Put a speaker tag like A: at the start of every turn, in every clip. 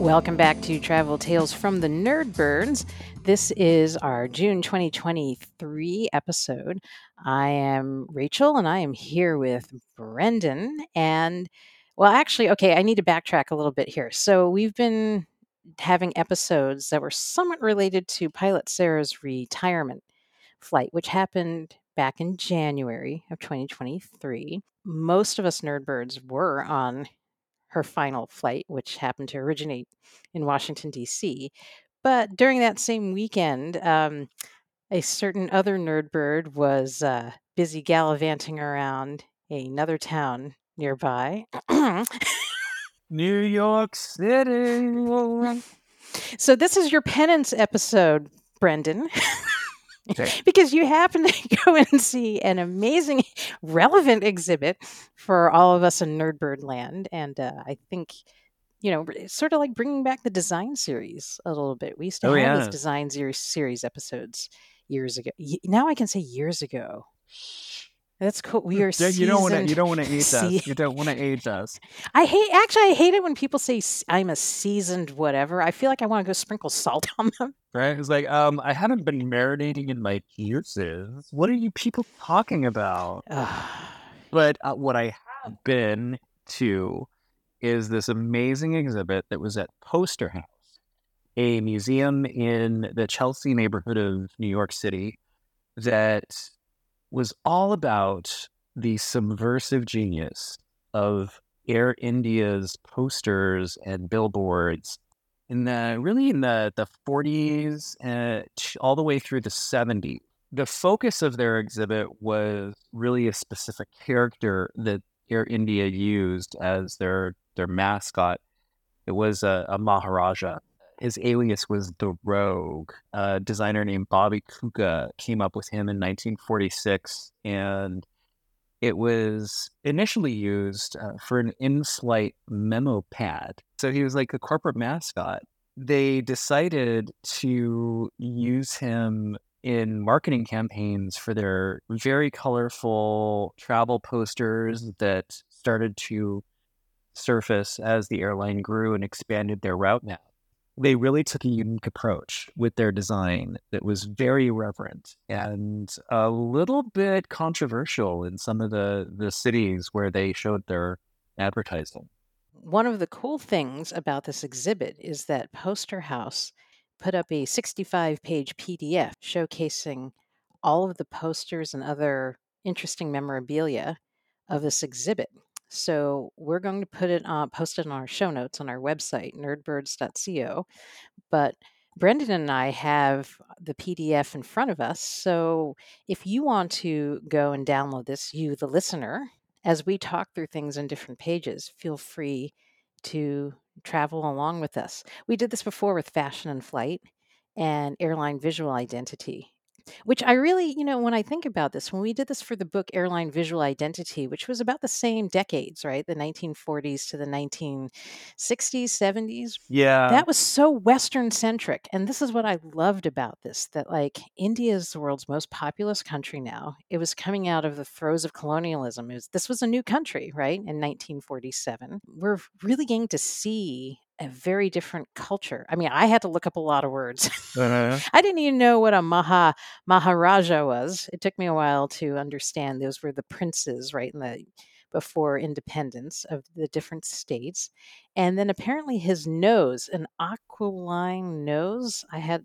A: Welcome back to Travel Tales from the Nerdbirds. This is our June 2023 episode. I am Rachel and I am here with Brendan. And, well, actually, okay, I need to backtrack a little bit here. So, we've been having episodes that were somewhat related to Pilot Sarah's retirement flight, which happened back in January of 2023. Most of us nerdbirds were on her final flight, which happened to originate in Washington, D.C. But during that same weekend, um, a certain other nerd bird was uh, busy gallivanting around another town nearby.
B: New York City.
A: so, this is your penance episode, Brendan. because you happen to go and see an amazing, relevant exhibit for all of us in Nerdbird land. And uh, I think, you know, it's sort of like bringing back the design series a little bit. We used to
B: Oh,
A: have
B: yeah.
A: these design series, series episodes years ago. Now I can say years ago. That's cool. We are
B: Yeah, you don't want to. You don't want to age us. You don't want to age us.
A: I hate actually I hate it when people say I'm a seasoned whatever. I feel like I want to go sprinkle salt on them.
B: Right? It's like, um, I haven't been marinating in my juices. What are you people talking about? But uh, what I have been to is this amazing exhibit that was at Poster House, a museum in the Chelsea neighborhood of New York City that was all about the subversive genius of Air India's posters and billboards in the really in the the 40s uh, ch- all the way through the 70s the focus of their exhibit was really a specific character that Air India used as their their mascot. It was a, a Maharaja. His alias was the Rogue. A designer named Bobby Kooka came up with him in 1946, and it was initially used uh, for an in-flight memo pad. So he was like the corporate mascot. They decided to use him in marketing campaigns for their very colorful travel posters that started to surface as the airline grew and expanded their route map. They really took a unique approach with their design that was very reverent and a little bit controversial in some of the, the cities where they showed their advertising.
A: One of the cool things about this exhibit is that Poster House put up a 65 page PDF showcasing all of the posters and other interesting memorabilia of this exhibit. So we're going to put it on, post it on our show notes on our website, nerdbirds.co. But Brendan and I have the PDF in front of us. So if you want to go and download this, you, the listener, as we talk through things in different pages, feel free to travel along with us. We did this before with Fashion and Flight and Airline Visual Identity, which I really, you know, when I think about this, when we did this for the book Airline Visual Identity, which was about the same decades, right? The 1940s to the 1960s, 70s,
B: Yeah.
A: that was so Western centric. And this is what I loved about this that, like, India is the world's most populous country now. It was coming out of the throes of colonialism. It was, this was a new country, right? In 1947. We're really getting to see a very different culture. I mean, I had to look up a lot of words.
B: Uh,
A: I didn't even know what a Maha Maharaja was. It took me a while to understand those were the princes, right, in the before independence of the different states. And then apparently his nose, an aquiline nose. I had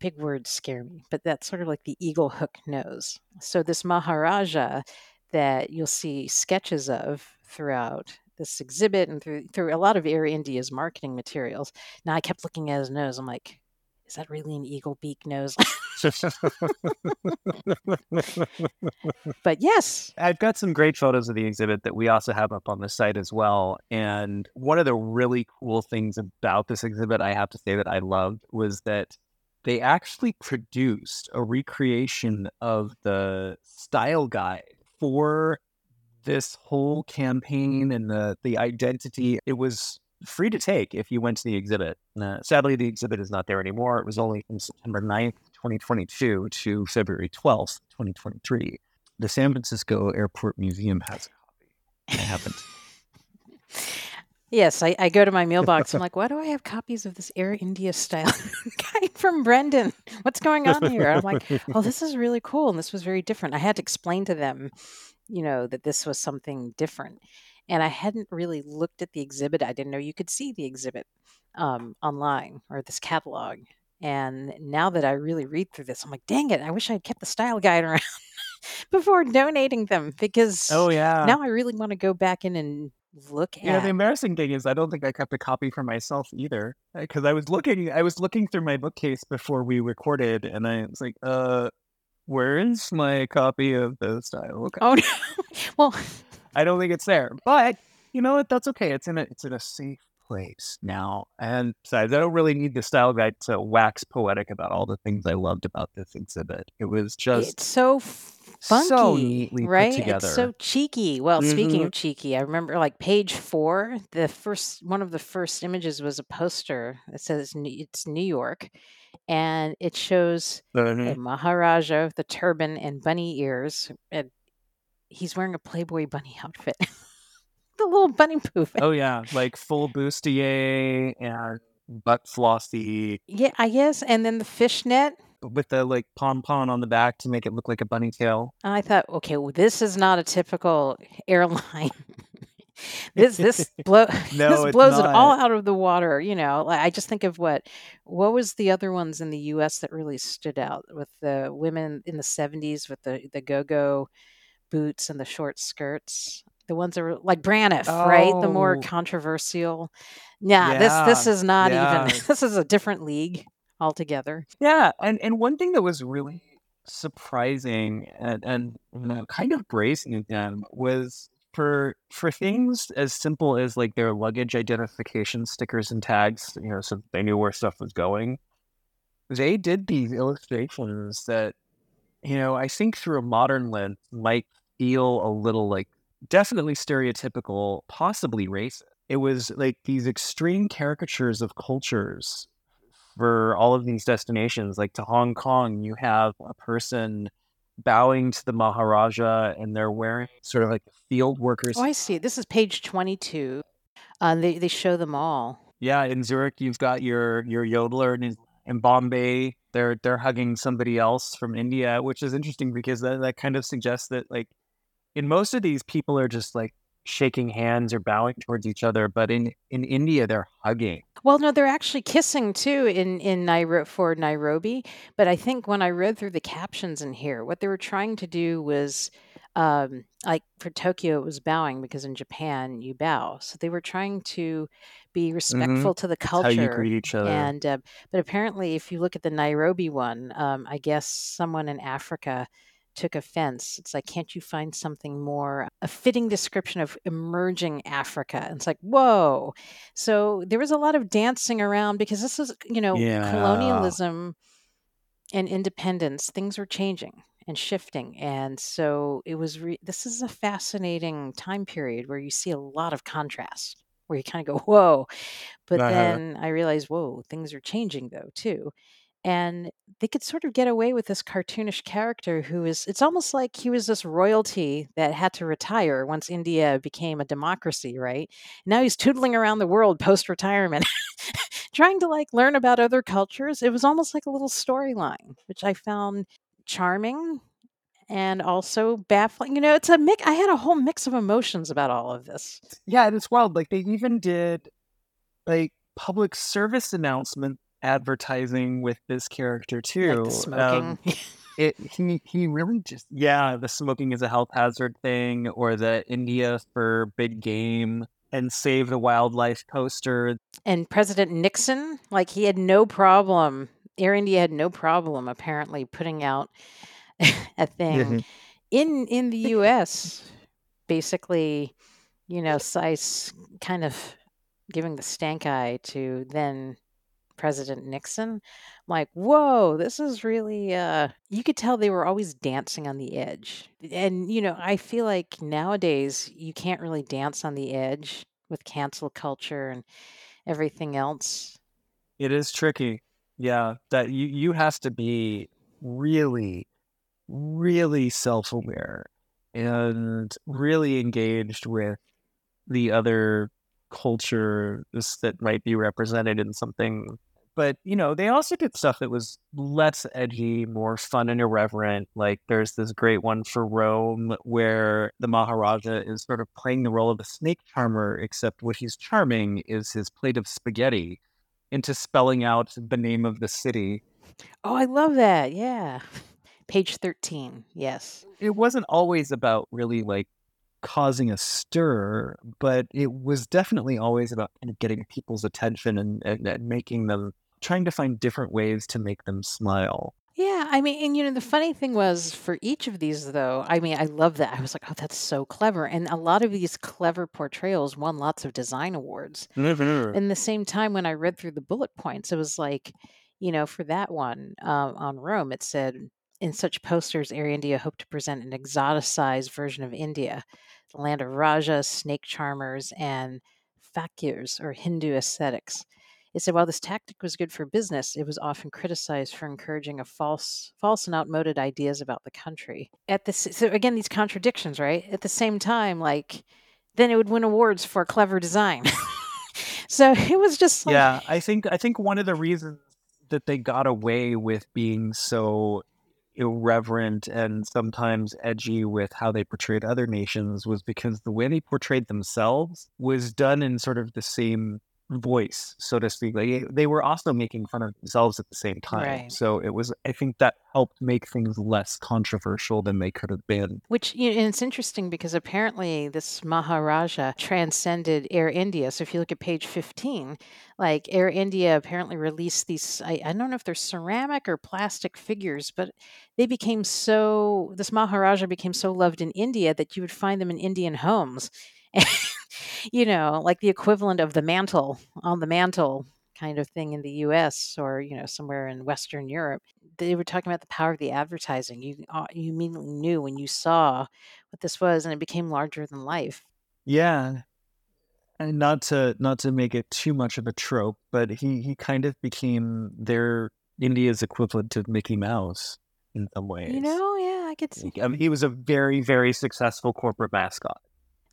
A: big words scare me, but that's sort of like the eagle hook nose. So this Maharaja that you'll see sketches of throughout this exhibit and through through a lot of Air India's marketing materials. Now I kept looking at his nose. I'm like, is that really an eagle beak nose? but yes,
B: I've got some great photos of the exhibit that we also have up on the site as well. And one of the really cool things about this exhibit, I have to say that I loved, was that they actually produced a recreation of the style guide for this whole campaign and the the identity. It was free to take if you went to the exhibit. Uh, sadly, the exhibit is not there anymore. It was only from September 9th, 2022 to February 12th, 2023. The San Francisco Airport Museum has a copy. I haven't.
A: Yes, I, I go to my mailbox. I'm like, why do I have copies of this Air India style guide from Brendan? What's going on here? I'm like, oh, this is really cool. And this was very different. I had to explain to them, you know, that this was something different. And I hadn't really looked at the exhibit. I didn't know you could see the exhibit um, online or this catalog. And now that I really read through this, I'm like, dang it, I wish I had kept the style guide around before donating them because
B: Oh yeah.
A: now I really want to go back in and look
B: You know, the embarrassing thing is I don't think I kept a copy for myself either. Because I was looking I was looking through my bookcase before we recorded and I was like, uh, where is my copy of the style guide?
A: Oh no. well,
B: I don't think it's there. But you know what? That's okay. It's in a it's in a safe place now. And besides, I don't really need the style guide to wax poetic about all the things I loved about this exhibit. It was just
A: it's so funky,
B: so neatly put
A: right?
B: together.
A: It's so cheeky. Well, speaking
B: Mhm.
A: of cheeky, I remember like page four, the first one of the first images was a poster that says it's New York, and it shows a
B: Mhm.
A: Maharaja with the turban and bunny ears, and he's wearing a Playboy bunny outfit. the little bunny poof.
B: Oh yeah, like full bustier and butt flossy
A: Yeah, I guess. And then the fishnet.
B: With the like pom pom on the back to make it look like a bunny tail.
A: I thought, okay, well, this is not a typical airline. this this blow
B: No,
A: this blows it all out of the water. You know, like, I just think of what what was the other ones in the U.S. that really stood out with the women in the '70s with the the go go boots and the short skirts. The ones that were like Braniff, right? The more
B: Oh.
A: controversial. Yeah, this this is not
B: yeah.
A: even. This is a different league altogether.
B: Yeah, and and one thing that was really surprising and and you know, kind of bracing of them was for for things as simple as like their luggage identification stickers and tags, you know, so they knew where stuff was going. They did these illustrations that, you know, I think through a modern lens might feel a little like definitely stereotypical, possibly racist. It was like these extreme caricatures of cultures for all of these destinations. Like to Hong Kong, you have a person bowing to the Maharaja and they're wearing sort of like field workers.
A: Oh, I see. This is page 22. Uh, they they show them all.
B: Yeah, in Zurich, you've got your your yodeler, and in, in Bombay, they're they're hugging somebody else from India, which is interesting because that, that kind of suggests that like in most of these, people are just like shaking hands or bowing towards each other, but in in India, they're hugging.
A: Well, no, they're actually kissing too in in Nairobi for Nairobi. But I think when I read through the captions in here, what they were trying to do was, um, like for Tokyo, it was bowing because in Japan you bow. So they were trying to be respectful to the
B: That's how you
A: culture.
B: greet each other.
A: And uh, but apparently, if you look at the Nairobi one, um, I guess someone in Africa took offense. It's like, can't you find something more a fitting description of emerging Africa? And it's like, whoa. So there was a lot of dancing around because this is, you know,
B: Yeah.
A: colonialism and independence. Things were changing and shifting, and so it was. Re- this is a fascinating time period where you see a lot of contrast, where you kind of go, whoa. But
B: Uh-huh.
A: then I realized, whoa, things are changing though too. And they could sort of get away with this cartoonish character who is, it's almost like he was this royalty that had to retire once India became a democracy, right? Now he's tootling around the world post retirement, trying to like learn about other cultures. It was almost like a little storyline, which I found charming and also baffling. You know, it's a mix. I had a whole mix of emotions about all of this.
B: Yeah, and it's wild. Like they even did like public service announcement advertising with this character too.
A: Like smoking.
B: Um, it he he really just yeah, the smoking is a health hazard thing, or the India for big game and save the wildlife poster.
A: and President Nixon, like he had no problem. Air India had no problem apparently putting out a thing in in the U.S. Basically, you know, size kind of giving the stank eye to then President Nixon. I'm like, whoa, this is really uh you could tell they were always dancing on the edge. And you know, I feel like nowadays you can't really dance on the edge with cancel culture and everything else.
B: It is tricky. Yeah, that you you have to be really, really self aware and really engaged with the other culture that might be represented in something. But, you know, they also did stuff that was less edgy, more fun and irreverent. Like there's this great one for Rome where the Maharaja is sort of playing the role of a snake charmer, except what he's charming is his plate of spaghetti into spelling out the name of the city.
A: Oh, I love that. Yeah. Page 13. Yes.
B: It wasn't always about really like causing a stir, but it was definitely always about kind of getting people's attention and, and, and making them trying to find different ways to make them smile.
A: Yeah, I mean, and you know, the funny thing was for each of these, though, I mean, I love that. I was like, oh, that's so clever. And a lot of these clever portrayals won lots of design awards.
B: Never, never.
A: In the same time, when I read through the bullet points, it was like, you know, for that one um, on Rome, it said, in such posters, Air India hoped to present an exoticized version of India, the land of Rajas, snake charmers, and fakirs, or Hindu ascetics. It said while this tactic was good for business, it was often criticized for encouraging a false, false and outmoded ideas about the country. At this, so again, these contradictions, right? At the same time, like then it would win awards for clever design. so it was just like,
B: yeah. I think I think one of the reasons that they got away with being so irreverent and sometimes edgy with how they portrayed other nations was because the way they portrayed themselves was done in sort of the same voice, so to speak. Like eh, they were also making fun of themselves at the same time.
A: Right.
B: So it was, I think that helped make things less controversial than they could have been.
A: Which, you know, and it's interesting because apparently this Maharaja transcended Air India. So if you look at page 15, like Air India apparently released these, I, I don't know if they're ceramic or plastic figures, but they became so, this Maharaja became so loved in India that you would find them in Indian homes. you know, like the equivalent of the mantle on the mantle kind of thing in the US or, you know, somewhere in Western Europe. They were talking about the power of the advertising. You uh, you immediately knew when you saw what this was and it became larger than life.
B: Yeah. And not to not to make it too much of a trope, but he he kind of became their India's equivalent to Mickey Mouse in some ways.
A: You know, yeah, I could see.
B: I mean, he was a very very successful corporate mascot.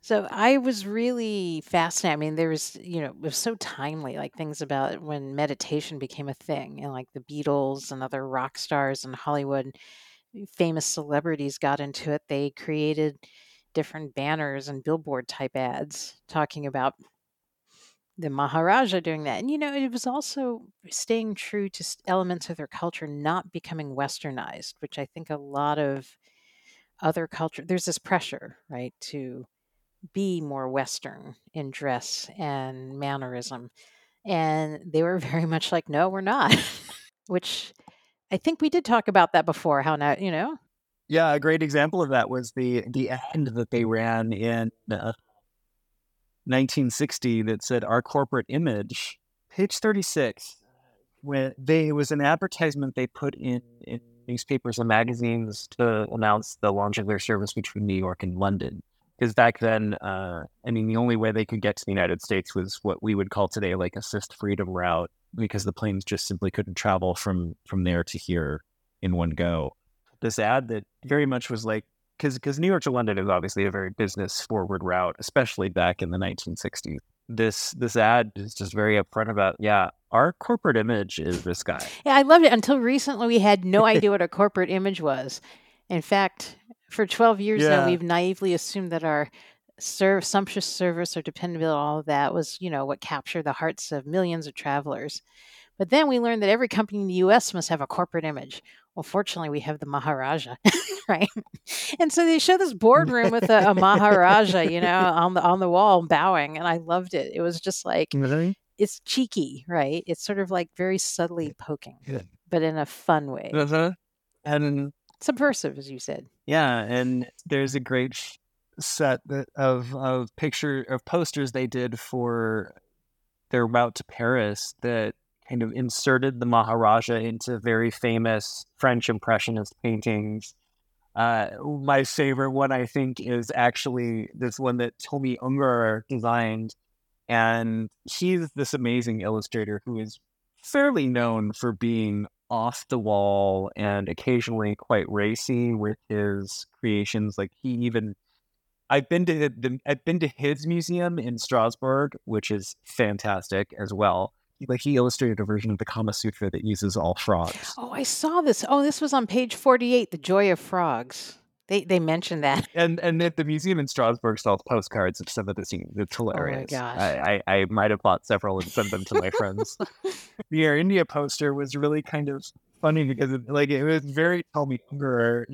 A: So I was really fascinated. I mean, there was, you know, it was so timely, like things about when meditation became a thing, and like the Beatles and other rock stars in Hollywood, eh, famous celebrities got into it. They created different banners and billboard type ads talking about the Maharaja doing that. And, you know, it was also staying true to elements of their culture, not becoming westernized, which I think a lot of other culture, there's this pressure, right, to be more Western in dress and mannerism. And they were very much like, no, we're not, which I think we did talk about that before. How now, you know?
B: Yeah, a great example of that was the the ad that they ran in uh, 1960 that said our corporate image. Page 36, when they it was an advertisement they put in in newspapers and magazines to announce the launch of their service between New York and London because back then, uh, I mean, the only way they could get to the United States was what we would call today like a fifth freedom route, because the planes just simply couldn't travel from from there to here in one go. This ad that very much was like because because New York to London is obviously a very business forward route, especially back in the 1960s. This this ad is just very upfront about yeah, our corporate image is this guy.
A: Yeah, I loved it. Until recently, we had no idea what a corporate image was. In fact, for 12 years yeah. now, we've naively assumed that our serve, sumptuous service or dependability, all of that was, you know, what captured the hearts of millions of travelers. But then we learned that every company in the US must have a corporate image. Well, fortunately, we have the Maharaja, right? And so they show this boardroom with a, a, Maharaja, you know, on the on the wall bowing, and I loved it. It was just like
B: really?
A: it's cheeky, right? It's sort of like very subtly poking, but in a fun way.
B: Uh-huh. And
A: subversive, as you said.
B: Yeah, and there's a great set of of picture of posters they did for their route to Paris that kind of inserted the Maharaja into very famous French Impressionist paintings. Uh, my favorite one, I think, is actually this one that Tomi Ungerer designed. And he's this amazing illustrator who is fairly known for being off the wall and occasionally quite racy with his creations. Like he even I've been to the, I've been to his museum in Strasbourg, which is fantastic as well. Like he illustrated a version of the Kama Sutra that uses all frogs.
A: Oh, I saw this. Oh, this was on page forty-eight. The Joy of Frogs. They they mentioned that.
B: And and at the museum in Strasbourg sells postcards of some of the scenes. It's hilarious.
A: Oh gosh.
B: I, I, I might have bought several and sent them to my friends. The Air India poster was really kind of funny because it, like it was very tell me younger.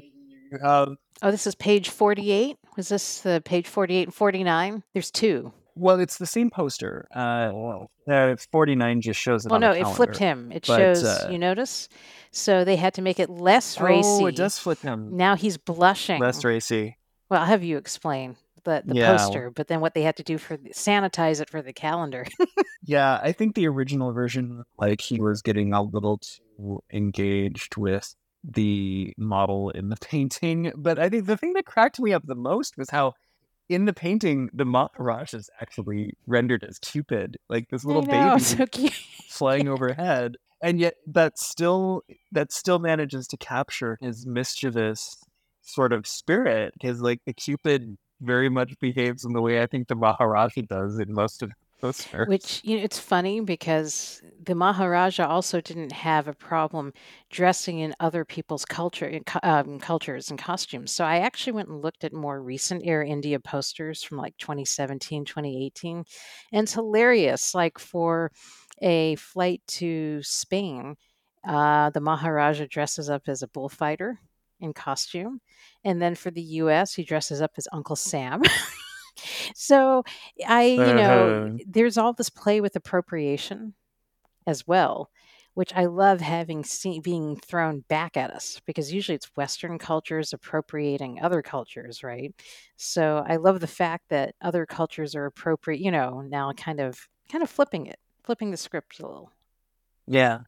B: Um,
A: oh, this is page forty-eight. Was this the page forty-eight and forty-nine? There's two.
B: Well, it's the same poster. Uh, uh, 49 just shows it
A: Well, no, it
B: calendar.
A: flipped him. It
B: but,
A: shows.
B: uh,
A: you notice? So they had to make it less racy.
B: Oh, it does flip him.
A: Now he's blushing.
B: Less racy.
A: Well, I'll have you explain the, the
B: Yeah.
A: poster, but then what they had to do for sanitize it for the calendar.
B: Yeah, I think the original version, like he was getting a little too engaged with the model in the painting. But I think the thing that cracked me up the most was how in the painting the Maharaj is actually rendered as Cupid, like this little
A: know,
B: baby
A: so
B: flying overhead. And yet that still that still manages to capture his mischievous sort of spirit. Because like the Cupid very much behaves in the way I think the Maharaja does in most of the posters.
A: Which you know, it's funny because the Maharaja also didn't have a problem dressing in other people's culture, um, cultures and costumes. So I actually went and looked at more recent Air India posters from like 2017, 2018, and it's hilarious. Like for a flight to Spain, uh, the Maharaja dresses up as a bullfighter in costume, and then for the U.S., he dresses up as Uncle Sam. so I, you know,
B: Uh-huh.
A: there's all this play with appropriation as well, which I love having seen being thrown back at us because usually it's Western cultures appropriating other cultures, right? So I love the fact that other cultures are appropriate, you know, now kind of kind of flipping it, flipping the script a little.
B: Yeah.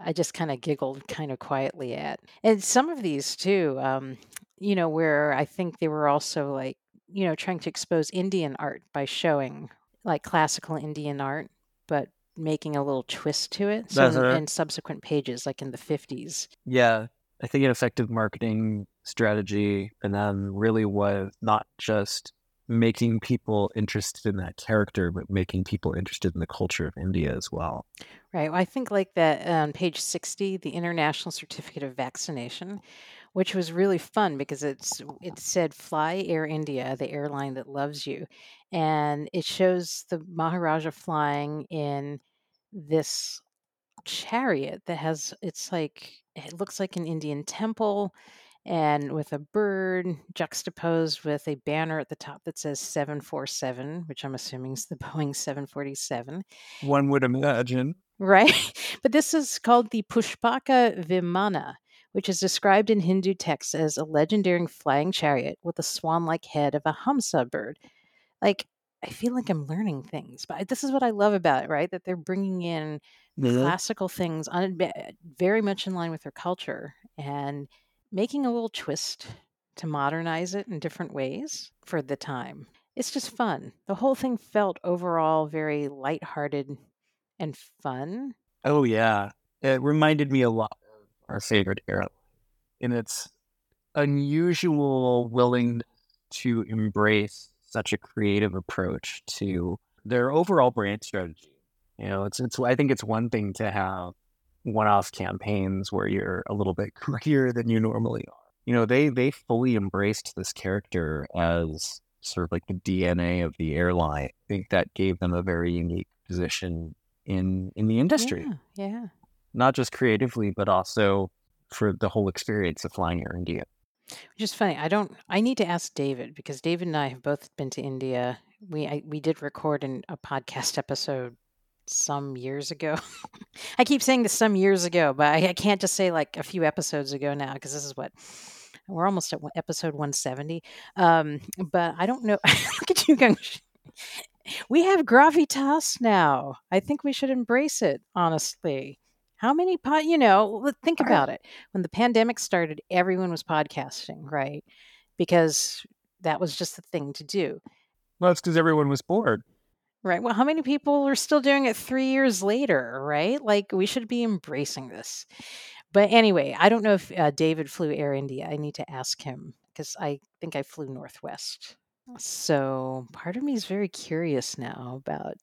A: I just kind of giggled kind of quietly at. And some of these too, um, you know, where I think they were also like, you know, trying to expose Indian art by showing like classical Indian art, but making a little twist to it. So in-
B: Uh-huh.
A: in subsequent pages, like in the 50s.
B: Yeah. I think an effective marketing strategy and then really was not just making people interested in that character, but making people interested in the culture of India as well.
A: Right. Well, I think like that on page 60, the International Certificate of Vaccination, which was really fun because it's it said Fly Air India, the airline that loves you. And it shows the Maharaja flying in this chariot that has it's like it looks like an Indian temple and with a bird juxtaposed with a banner at the top that says 747, which I'm assuming is the Boeing 747.
B: One would imagine.
A: Right. But this is called the Pushpaka Vimana, which is described in Hindu texts as a legendary flying chariot with a swan like head of a Hamsa bird. Like, I feel like I'm learning things, but this is what I love about it, right? That they're bringing in mm-hmm. classical things, un- eh, very much in line with their culture, and making a little twist to modernize it in different ways for the time. It's just fun. The whole thing felt overall very lighthearted and fun.
B: Oh yeah. It reminded me a lot our favorite airline in its unusual willingness to embrace such a creative approach to their overall brand strategy. You know, it's it's I think it's one thing to have one-off campaigns where you're a little bit quirkier than you normally are. You know, they they fully embraced this character as sort of like the DNA of the airline. I think that gave them a very unique position in in the industry
A: Yeah, yeah.
B: Not just creatively, but also for the whole experience of flying Air India.
A: Which is funny. I don't. I need to ask David because David and I have both been to India. We I, we did record in a podcast episode some years ago. I keep saying this some years ago, but I, I can't just say like a few episodes ago now because this is what we're almost at episode 170. Um, but I don't know. Look at you going. We have gravitas now. I think we should embrace it. Honestly, how many pod? You know, think about it. When the pandemic started, everyone was podcasting, right? Because that was just the thing to do.
B: Well, that's because everyone was bored.
A: Right. Well, how many people are still doing it three years later, right? Like, we should be embracing this. But anyway, I don't know if uh, David flew Air India. I need to ask him because I think I flew Northwest. So part of me is very curious now about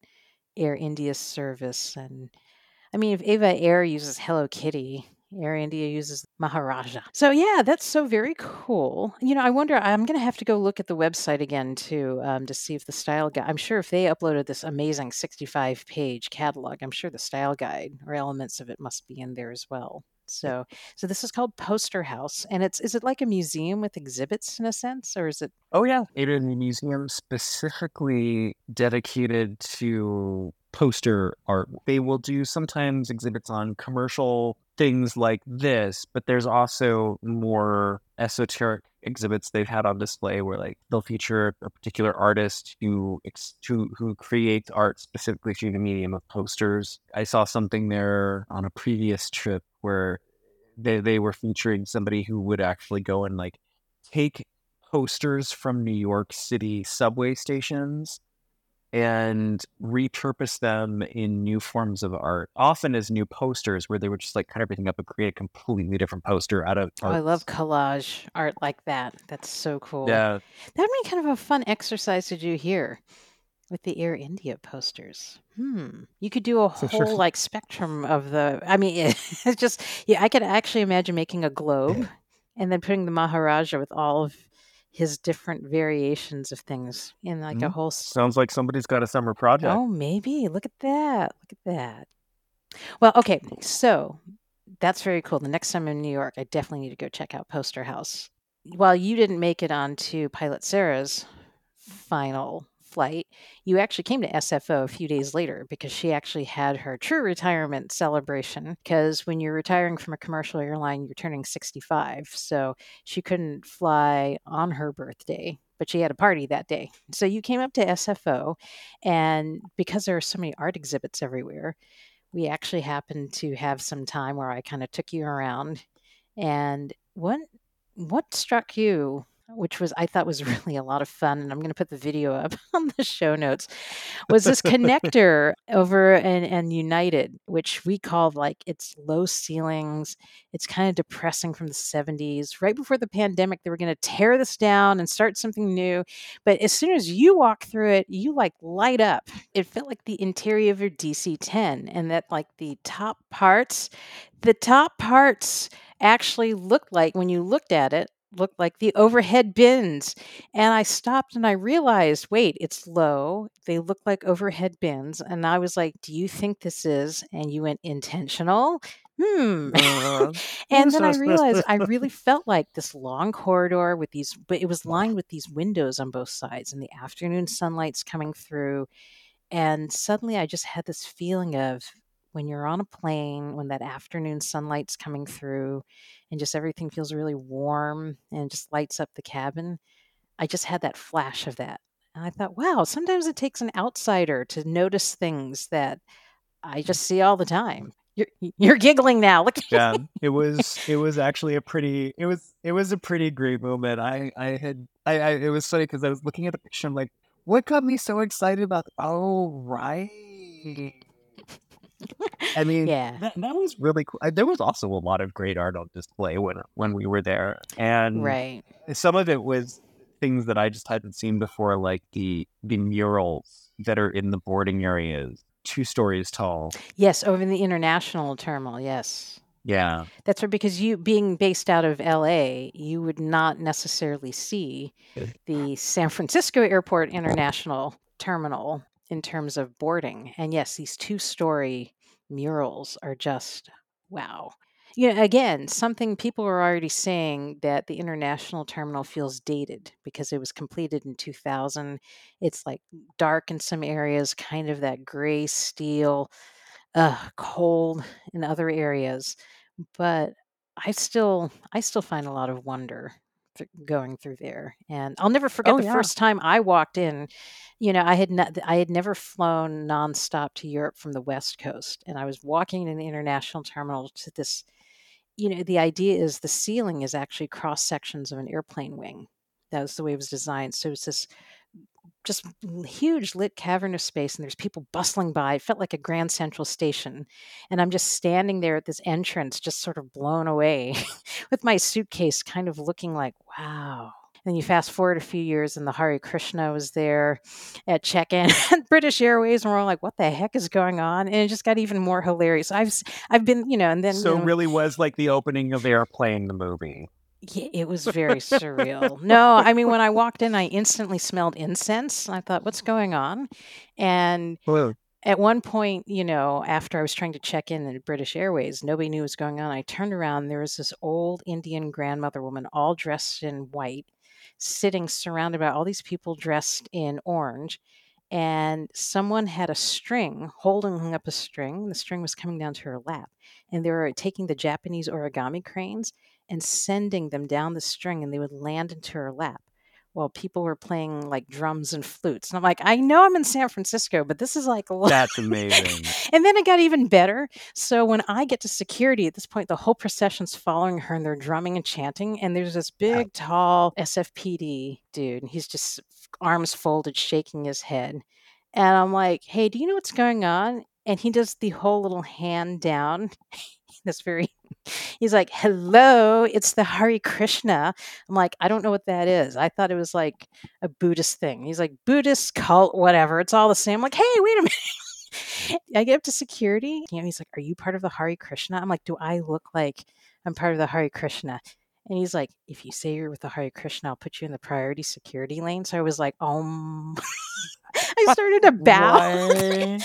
A: Air India's service. And I mean, if EVA Air uses Hello Kitty, Air India uses Maharaja. So yeah, that's so very cool. You know, I wonder. I'm going to have to go look at the website again too um, to see if the style guide. I'm sure if they uploaded this amazing 65 page catalog, I'm sure the style guide or elements of it must be in there as well. So, so this is called Poster House, and it's is it like a museum with exhibits in a sense, or is it?
B: Oh yeah, it is a museum specifically dedicated to poster art. They will do sometimes exhibits on commercial things like this, but there's also more esoteric exhibits they've had on display where like they'll feature a particular artist who who who creates art specifically through the medium of posters. I saw something there on a previous trip where they they were featuring somebody who would actually go and like take posters from New York City subway stations and repurpose them in new forms of art, often as new posters where they would just like cut everything up and create a completely different poster out of
A: Oh, I love collage art like that. That's so cool.
B: Yeah.
A: That'd be kind of a fun exercise to do here with the Air India posters. Hmm. You could do a whole like spectrum of the I mean it's just yeah, I could actually imagine making a globe and then putting the Maharaja with all of his different variations of things in like a
B: Mhm.
A: whole
B: Sounds like somebody's got a summer project.
A: Oh, maybe. Look at that. Look at that. Well, okay. So that's very cool. The next time I'm in New York, I definitely need to go check out Poster House. While you didn't make it onto Pilot Sarah's final flight, you actually came to SFO a few days later because she actually had her true retirement celebration. Because when you're retiring from a commercial airline, you're turning 65. So she couldn't fly on her birthday, but she had a party that day. So you came up to SFO, and because there are so many art exhibits everywhere, we actually happened to have some time where I kind of took you around. And what what struck you which was I thought was really a lot of fun, and I'm going to put the video up on the show notes, was this connector over and and United, which we call like it's low ceilings. It's kind of depressing from the 70s. Right before the pandemic, they were going to tear this down and start something new. But as soon as you walk through it, you like light up. It felt like the interior of your DC 10, and that like the top parts, the top parts actually looked like when you looked at it looked like the overhead bins. And I stopped and I realized, wait, it's low. They look like overhead bins. And I was like, do you think this is? And you went intentional. Hmm.
B: Uh,
A: and then I realized I really felt like this long corridor with these, but it was lined with these windows on both sides and the afternoon sunlight's coming through. And suddenly I just had this feeling of when you're on a plane, when that afternoon sunlight's coming through and just everything feels really warm and just lights up the cabin. I just had that flash of that. And I thought, wow, sometimes it takes an outsider to notice things that I just see all the time. You're, you're giggling now. Look.
B: yeah, it was it was actually a pretty it was it was a pretty great moment. I I had I, I it was funny because I was looking at the picture. I'm like, what got me so excited about? Oh right. I mean,
A: yeah,
B: that, that was really cool. Uh, there was also a lot of great art on display when when we were there, and
A: right.
B: some of it was things that I just hadn't seen before, like the the murals that are in the boarding areas, two stories tall.
A: Yes, over in the international terminal. Yes.
B: Yeah.
A: That's right, because you being based out of LA, you would not necessarily see the San Francisco Airport International Terminal in terms of boarding. And yes, these two story murals are just wow. You know, again, something people are already saying that the international terminal feels dated because it was completed in 2000. It's like dark in some areas, kind of that gray steel, uh, cold in other areas. But I still, I still find a lot of wonder th- going through there, and I'll never forget
B: Oh,
A: the
B: yeah.
A: first time I walked in. You know, I had not, I had never flown nonstop to Europe from the West Coast, and I was walking in the international terminal to this. You know, the idea is the ceiling is actually cross sections of an airplane wing. That was the way it was designed. So it's this just huge lit cavernous space and there's people bustling by it felt like a grand central station and i'm just standing there at this entrance just sort of blown away with my suitcase kind of looking like wow and you fast forward a few years, and the Hare Krishna was there at check-in at British Airways, and we're all like, "What the heck is going on?" And it just got even more hilarious. I've I've been, you know, and then
B: so
A: you know,
B: really was like the opening of Airplane, the movie.
A: Yeah, it was very surreal. No, I mean, when I walked in, I instantly smelled incense. I thought, "What's going on?" And at one point, you know, after I was trying to check in at British Airways, nobody knew what was going on. I turned around, there was this old Indian grandmother woman, all dressed in white, sitting surrounded by all these people dressed in orange. And someone had a string, holding up a string. The string was coming down to her lap. And they were taking the Japanese origami cranes and sending them down the string, and they would land into her lap while people were playing like drums and flutes. And I'm like, I know I'm in San Francisco, but this is like
B: that's amazing.
A: and then it got even better. So when I get to security at this point, the whole procession's following her and they're drumming and chanting. And there's this big, tall SFPD dude, and he's just arms folded, shaking his head. And I'm like, hey, do you know what's going on? And he does the whole little hand down. That's very, he's like, hello, it's the Hari Krishna. I'm like, I don't know what that is. I thought it was like a Buddhist thing. He's like, Buddhist cult, whatever. It's all the same. I'm like, hey, wait a minute. I get up to security. You know, he's like, Are you part of the Hari Krishna? I'm like, Do I look like I'm part of the Hari Krishna? And he's like, If you say you're with the Hari Krishna, I'll put you in the priority security lane. So I was like, Um, I started to bow.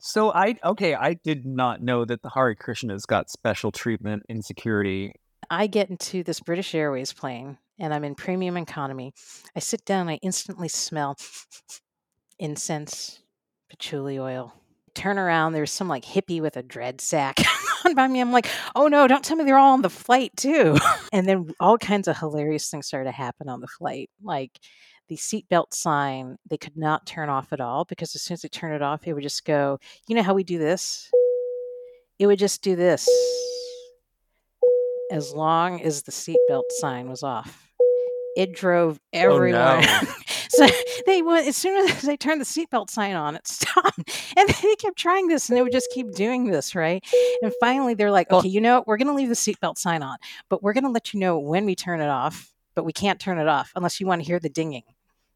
B: So I okay, I did not know that the Hare Krishnas got special treatment in security.
A: I get into this British Airways plane and I'm in premium economy. I sit down, I instantly smell incense, patchouli oil. Turn around, there's some like hippie with a dread sack on by me. I'm like, oh no, don't tell me they're all on the flight too. and then all kinds of hilarious things started to happen on the flight. Like the seatbelt sign, they could not turn off at all because as soon as they turn it off, it would just go, you know how we do this? It would just do this as long as the seatbelt sign was off. It drove oh, everyone.
B: no.
A: so they went as soon as they turned the seatbelt sign on, it stopped. And they kept trying this and they would just keep doing this, right? And finally they're like, okay, you know what? We're gonna leave the seatbelt sign on, but we're gonna let you know when we turn it off, but we can't turn it off unless you want to hear the dinging.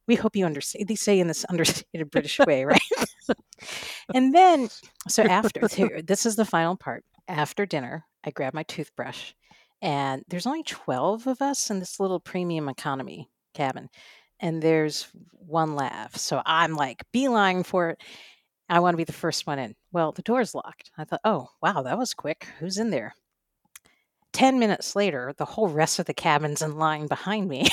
A: We hope you understand. They say in this understated British way, right? and then, so after, this is the final part. After dinner, I grab my toothbrush, and there's only 12 of us in this little premium economy cabin, and there's one laugh. So I'm like beeline for it. I want to be the first one in. Well, the door's locked. I thought, oh, wow, that was quick. Who's in there? 10 minutes later, the whole rest of the cabin's in line behind me.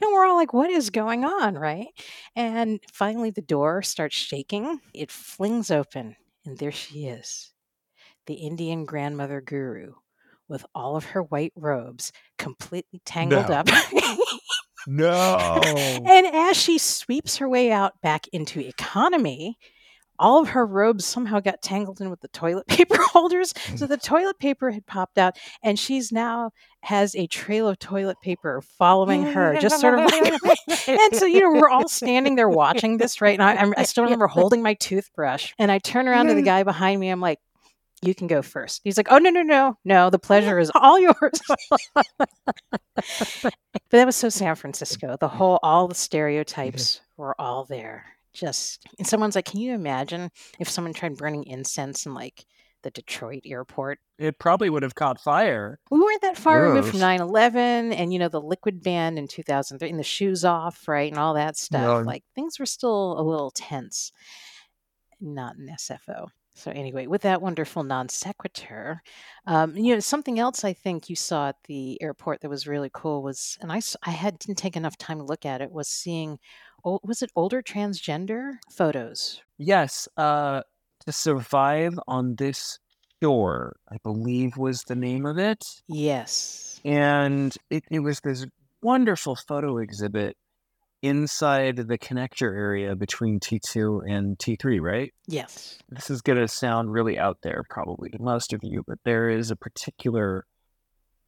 A: And we're all like, what is going on? Right. And finally, the door starts shaking. It flings open, and there she is, the Indian grandmother guru with all of her white robes completely tangled
B: No.
A: up.
B: No.
A: and as she sweeps her way out back into economy, all of her robes somehow got tangled in with the toilet paper holders. So the toilet paper had popped out, and she's now has a trail of toilet paper following her, just sort of like. and so you know we're all standing there watching this, right? And I, I'm- I still remember holding my toothbrush, and I turn around to the guy behind me. I'm like. You can go first. He's like, "Oh no, no, no, no! The pleasure is all yours." but that was so San Francisco. The whole, all the stereotypes mm-hmm. were all there. Just, and someone's like, can you imagine if someone tried burning incense in like the Detroit airport?
B: it probably would have caught fire.
A: We weren't that far removed from 9 11 and, you know, the liquid ban in 2003 and the shoes off, right? And all that stuff.
B: Yeah.
A: Like things were still a little tense, not in SFO. So, anyway, with that wonderful non sequitur, um, you know, something else I think you saw at the airport that was really cool was, and I I had didn't take enough time to look at it, was seeing, ol- was it older transgender photos?
B: Yes, uh to survive on this shore, I believe was the name of it.
A: Yes.
B: And it, it was this wonderful photo exhibit inside the connector area between T2 and T3, right?
A: Yes.
B: This is going to sound really out there, probably to most of you, but there is a particular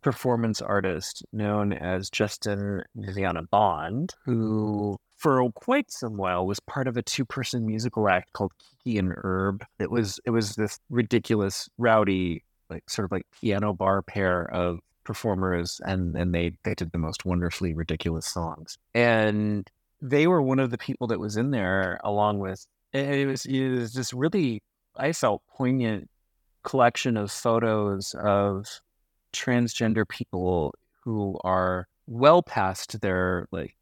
B: performance artist known as Justin Vivian Bond, who for quite some while was part of a two-person musical act called Kiki and Herb. It was it was this ridiculous, rowdy, like sort of like piano bar pair of performers and and they they did the most wonderfully ridiculous songs and they were one of the people that was in there along with it was it was just really I felt poignant collection of photos of transgender people who are well past their like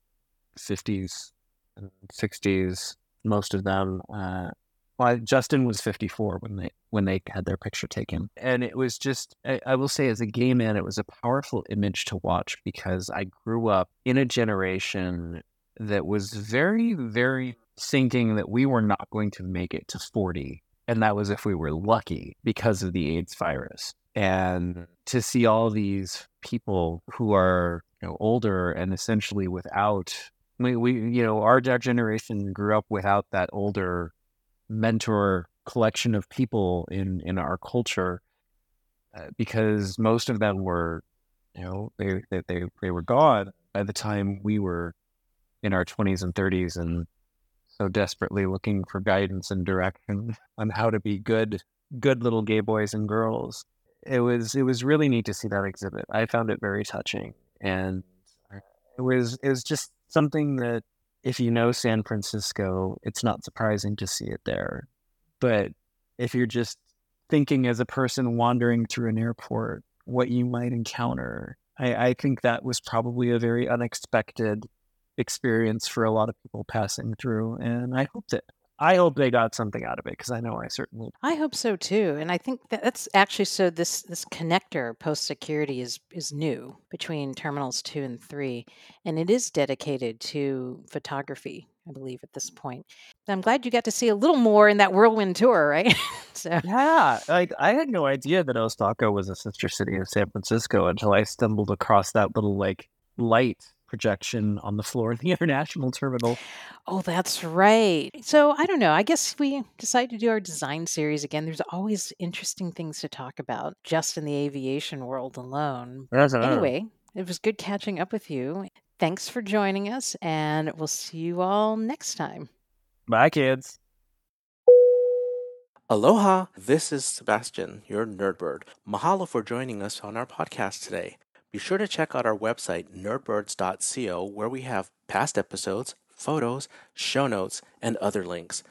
B: 50s and 60s most of them uh, well, Justin was 54 when they when they had their picture taken, and it was just I, I, will say as a gay man, it was a powerful image to watch because I grew up in a generation that was very very thinking that we were not going to make it to 40, and that was if we were lucky because of the AIDS virus. And to see all these people who are you know, older and essentially without we, we you know our, our generation grew up without that older mentor collection of people in in our culture uh, because most of them were you know they, they they they were gone by the time we were in our 20s and 30s and so desperately looking for guidance and direction on how to be good good little gay boys and girls. It was it was really neat to see that exhibit. I found it very touching and it was it was just something that if you know San Francisco, it's not surprising to see it there. But if you're just thinking as a person wandering through an airport, what you might encounter, I, I think that was probably a very unexpected experience for a lot of people passing through. And I hope that I hope they got something out of it because I know I certainly.
A: I hope so too, and I think that that's actually so. This this connector post security is is new between terminals two and three, and it is dedicated to photography. I believe at this point. I'm glad you got to see a little more in that whirlwind tour, right?
B: so yeah, like I had no idea that Osaka was a sister city of San Francisco until I stumbled across that little like light projection on the floor of the international terminal.
A: Oh, that's right. So I don't know. I guess we decided to do our design series again. There's always interesting things to talk about just in the aviation world alone. Anyway, it was good catching up with you. Thanks for joining us, and we'll see you all next time.
B: Bye, kids.
C: Aloha, this is Sebastian, your nerdbird. Mahalo for joining us on our podcast today. Be sure to check out our website, nerdbirds.co, where we have past episodes, photos, show notes, and other links.